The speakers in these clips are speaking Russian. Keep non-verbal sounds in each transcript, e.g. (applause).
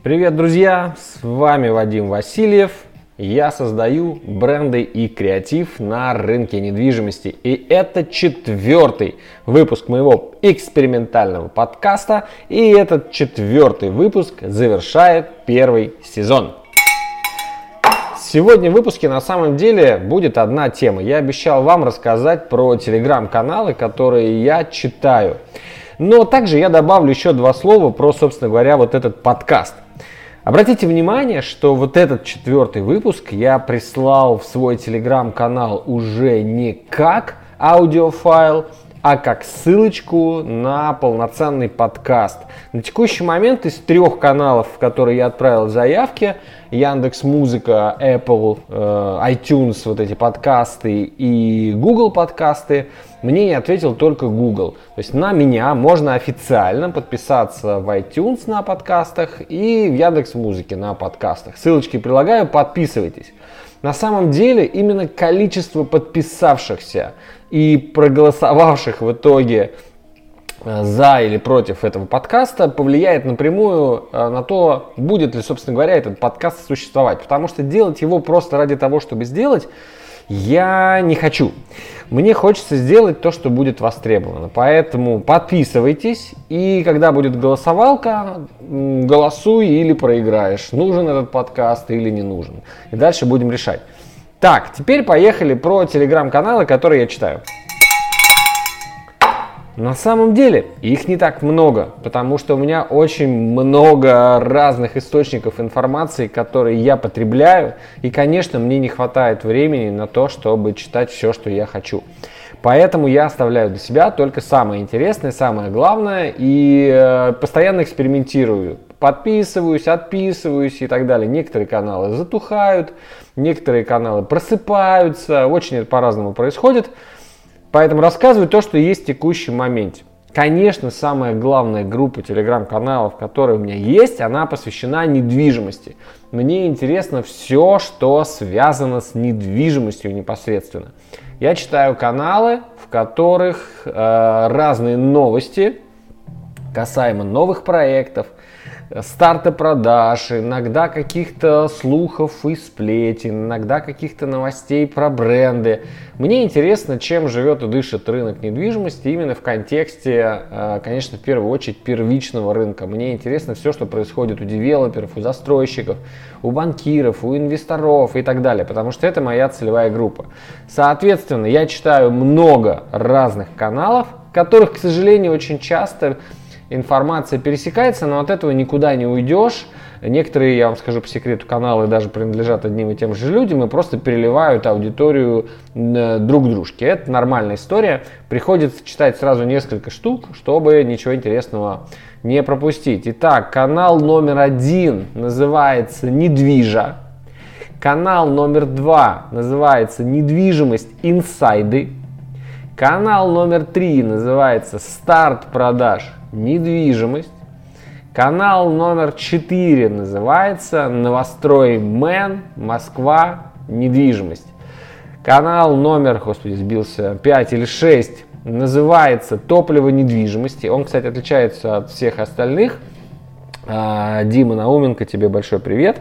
Привет, друзья! С вами Вадим Васильев. Я создаю бренды и креатив на рынке недвижимости. И это четвертый выпуск моего экспериментального подкаста. И этот четвертый выпуск завершает первый сезон. Сегодня в выпуске на самом деле будет одна тема. Я обещал вам рассказать про телеграм-каналы, которые я читаю. Но также я добавлю еще два слова про, собственно говоря, вот этот подкаст. Обратите внимание, что вот этот четвертый выпуск я прислал в свой телеграм-канал уже не как аудиофайл, а как ссылочку на полноценный подкаст. На текущий момент из трех каналов, в которые я отправил заявки, Яндекс Музыка, Apple, э, iTunes, вот эти подкасты и Google подкасты, мне не ответил только Google. То есть на меня можно официально подписаться в iTunes на подкастах и в Яндекс Музыке на подкастах. Ссылочки прилагаю, подписывайтесь. На самом деле именно количество подписавшихся и проголосовавших в итоге э, за или против этого подкаста повлияет напрямую э, на то, будет ли, собственно говоря, этот подкаст существовать. Потому что делать его просто ради того, чтобы сделать, я не хочу. Мне хочется сделать то, что будет востребовано. Поэтому подписывайтесь, и когда будет голосовалка, голосуй или проиграешь, нужен этот подкаст или не нужен. И дальше будем решать. Так, теперь поехали про телеграм-каналы, которые я читаю. На самом деле их не так много, потому что у меня очень много разных источников информации, которые я потребляю, и, конечно, мне не хватает времени на то, чтобы читать все, что я хочу. Поэтому я оставляю для себя только самое интересное, самое главное, и э, постоянно экспериментирую. Подписываюсь, отписываюсь и так далее. Некоторые каналы затухают, некоторые каналы просыпаются, очень это по-разному происходит. Поэтому рассказываю то, что есть в текущем моменте. Конечно, самая главная группа телеграм-каналов, которая у меня есть, она посвящена недвижимости. Мне интересно все, что связано с недвижимостью непосредственно. Я читаю каналы, в которых э, разные новости касаемо новых проектов, старта продаж, иногда каких-то слухов и сплетен, иногда каких-то новостей про бренды. Мне интересно, чем живет и дышит рынок недвижимости именно в контексте, э, конечно, в первую очередь первичного рынка. Мне интересно все, что происходит у девелоперов, у застройщиков, у банкиров, у инвесторов и так далее, потому что это моя целевая группа. Соответственно, я читаю много разных каналов, которых, к сожалению, очень часто информация пересекается, но от этого никуда не уйдешь. Некоторые, я вам скажу по секрету, каналы даже принадлежат одним и тем же людям и просто переливают аудиторию э, друг дружке. Это нормальная история. Приходится читать сразу несколько штук, чтобы ничего интересного не пропустить. Итак, канал номер один называется «Недвижа». Канал номер два называется «Недвижимость инсайды». Канал номер три называется «Старт продаж недвижимость. Канал номер 4 называется «Новострой Мэн. Москва. Недвижимость». Канал номер, господи, сбился, 5 или 6 называется «Топливо недвижимости». Он, кстати, отличается от всех остальных. А, Дима Науменко, тебе большой привет. Э,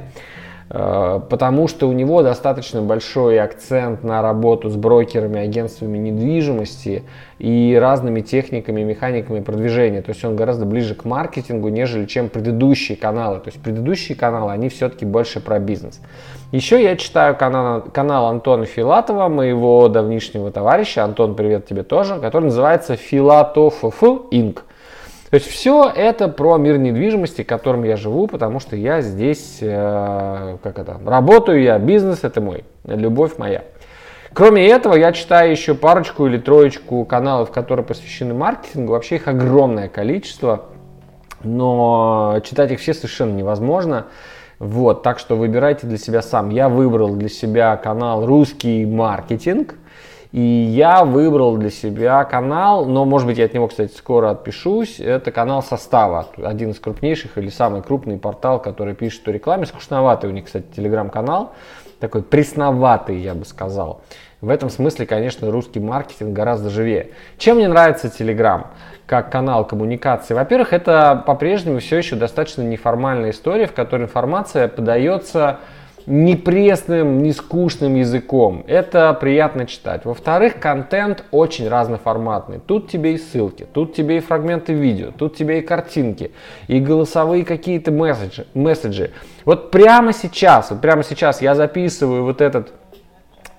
потому что у него достаточно большой акцент на работу с брокерами, агентствами недвижимости и разными техниками, механиками продвижения. То есть он гораздо ближе к маркетингу, нежели чем предыдущие каналы. То есть предыдущие каналы, они все-таки больше про бизнес. Еще я читаю канал, канал Антона Филатова, моего давнишнего товарища. Антон, привет тебе тоже, который называется Филатов Инк. То есть все это про мир недвижимости, которым я живу, потому что я здесь, э, как это, работаю я, бизнес это мой, любовь моя. Кроме этого, я читаю еще парочку или троечку каналов, которые посвящены маркетингу. Вообще их огромное количество, но читать их все совершенно невозможно. Вот, так что выбирайте для себя сам. Я выбрал для себя канал «Русский маркетинг». И я выбрал для себя канал, но, может быть, я от него, кстати, скоро отпишусь. Это канал Состава, один из крупнейших или самый крупный портал, который пишет о рекламе. Скучноватый у них, кстати, телеграм-канал, такой пресноватый, я бы сказал. В этом смысле, конечно, русский маркетинг гораздо живее. Чем мне нравится Telegram как канал коммуникации? Во-первых, это по-прежнему все еще достаточно неформальная история, в которой информация подается не пресным, не скучным языком. Это приятно читать. Во-вторых, контент очень разноформатный. Тут тебе и ссылки, тут тебе и фрагменты видео, тут тебе и картинки, и голосовые какие-то месседжи. месседжи. Вот прямо сейчас, вот прямо сейчас я записываю вот этот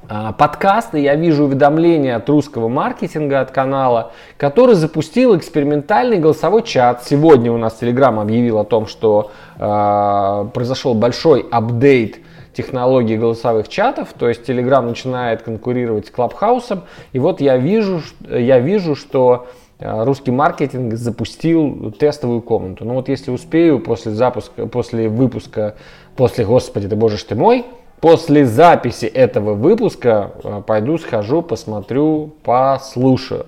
а, подкаст, и я вижу уведомление от русского маркетинга, от канала, который запустил экспериментальный голосовой чат. Сегодня у нас Telegram объявил о том, что э, произошел большой апдейт технологии голосовых чатов, то есть Telegram начинает конкурировать с Clubhouse, и вот я вижу, я вижу, что э, русский маркетинг запустил тестовую комнату. Ну вот если успею после запуска, после выпуска, после, господи, ты боже ж ты мой, после записи этого выпуска э, пойду схожу, посмотрю, послушаю.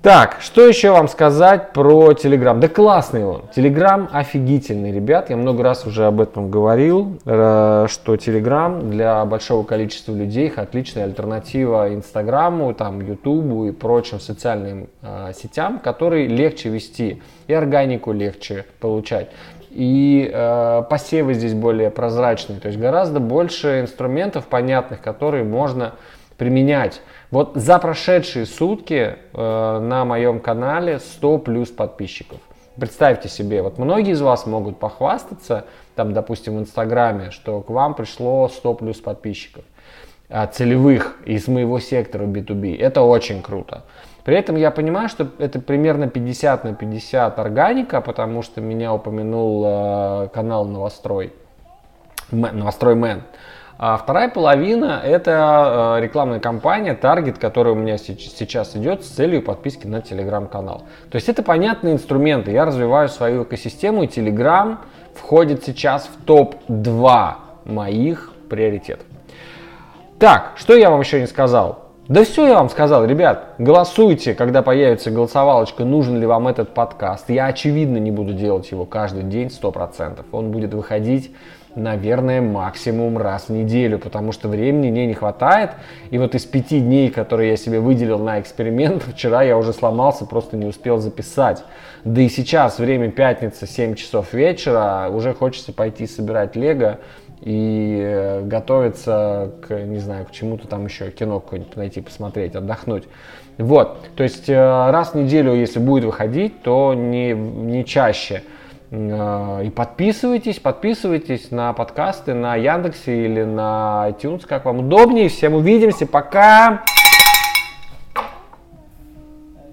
Так, что еще вам сказать про Telegram? Да классный он. Telegram офигительный, ребят. Я много раз уже об этом говорил, э, что Telegram для большого количества людей отличная альтернатива Инстаграму, там, Ютубу и прочим социальным э, сетям, которые легче вести и органику легче получать и э, посевы здесь более прозрачные, то есть гораздо больше инструментов понятных, которые можно применять. Вот за прошедшие сутки э, на моем канале 100 плюс подписчиков. Представьте себе, вот многие из вас могут похвастаться, там, допустим, в Инстаграме, что к вам пришло 100 плюс подписчиков а, целевых из моего сектора B2B. Это очень круто. При этом я понимаю, что это примерно 50 на 50 органика, потому что меня упомянул э, канал Новострой, Новострой Мэн. А вторая половина – это э, рекламная кампания, таргет, которая у меня сейчас идет с целью подписки на телеграм-канал. То есть это понятные инструменты. Я развиваю свою экосистему, и телеграм входит сейчас в топ-2 моих приоритетов. Так, что я вам еще не сказал? Да все я вам сказал, ребят, голосуйте, когда появится голосовалочка, нужен ли вам этот подкаст. Я, очевидно, не буду делать его каждый день 100%. Он будет выходить наверное, максимум раз в неделю, потому что времени мне не хватает. И вот из пяти дней, которые я себе выделил на эксперимент, (laughs) вчера я уже сломался, просто не успел записать. Да и сейчас время пятница, 7 часов вечера, уже хочется пойти собирать лего и э, готовиться к, не знаю, к чему-то там еще, кино какое-нибудь найти, посмотреть, отдохнуть. Вот, то есть э, раз в неделю, если будет выходить, то не, не чаще – и подписывайтесь, подписывайтесь на подкасты на Яндексе или на iTunes, как вам удобнее. Всем увидимся, пока!